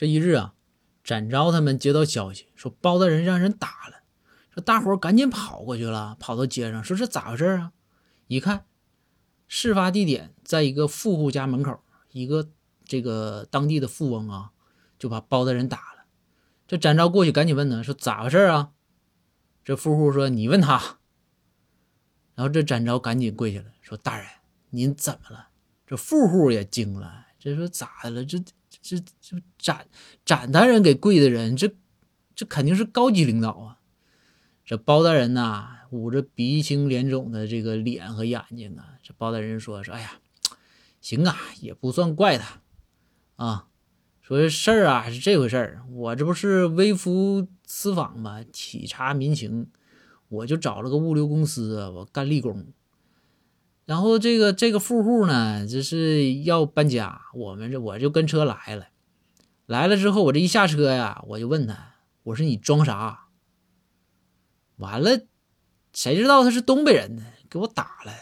这一日啊，展昭他们接到消息说包大人让人打了，说大伙赶紧跑过去了，跑到街上说这咋回事啊？一看，事发地点在一个富户家门口，一个这个当地的富翁啊，就把包大人打了。这展昭过去赶紧问他说咋回事啊？这富户说你问他。然后这展昭赶紧跪下了说大人您怎么了？这富户也惊了，这说咋的了？这。这这展展大人给跪的人，这这肯定是高级领导啊！这包大人呐，捂着鼻青脸肿的这个脸和眼睛啊，这包大人说说，哎呀，行啊，也不算怪他啊。说这事儿啊是这回事儿，我这不是微服私访嘛，体察民情，我就找了个物流公司，我干力工。然后这个这个富户呢，就是要搬家，我们这我就跟车来了，来了之后，我这一下车呀，我就问他，我说你装啥？完了，谁知道他是东北人呢？给我打了。